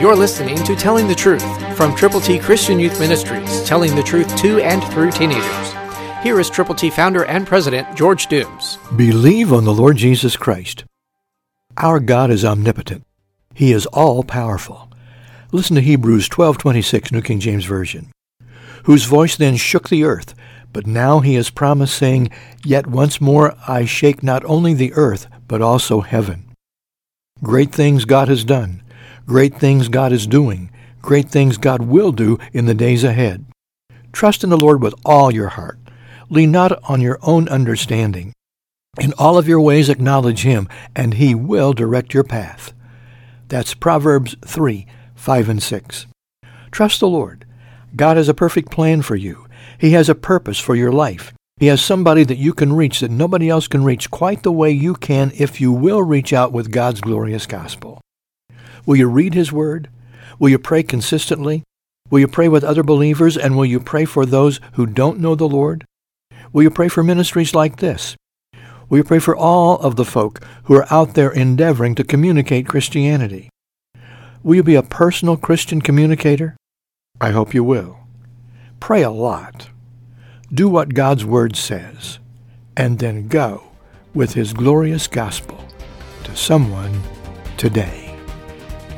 You're listening to Telling the Truth from Triple T Christian Youth Ministries, telling the truth to and through teenagers. Here is Triple T founder and president George Dooms. Believe on the Lord Jesus Christ. Our God is omnipotent. He is all powerful. Listen to Hebrews 12:26 New King James Version. Whose voice then shook the earth, but now he has promised saying, Yet once more I shake not only the earth, but also heaven. Great things God has done. Great things God is doing. Great things God will do in the days ahead. Trust in the Lord with all your heart. Lean not on your own understanding. In all of your ways acknowledge him, and he will direct your path. That's Proverbs 3, 5 and 6. Trust the Lord. God has a perfect plan for you. He has a purpose for your life. He has somebody that you can reach that nobody else can reach quite the way you can if you will reach out with God's glorious gospel. Will you read His Word? Will you pray consistently? Will you pray with other believers? And will you pray for those who don't know the Lord? Will you pray for ministries like this? Will you pray for all of the folk who are out there endeavoring to communicate Christianity? Will you be a personal Christian communicator? I hope you will. Pray a lot. Do what God's Word says, and then go with His glorious gospel to someone today.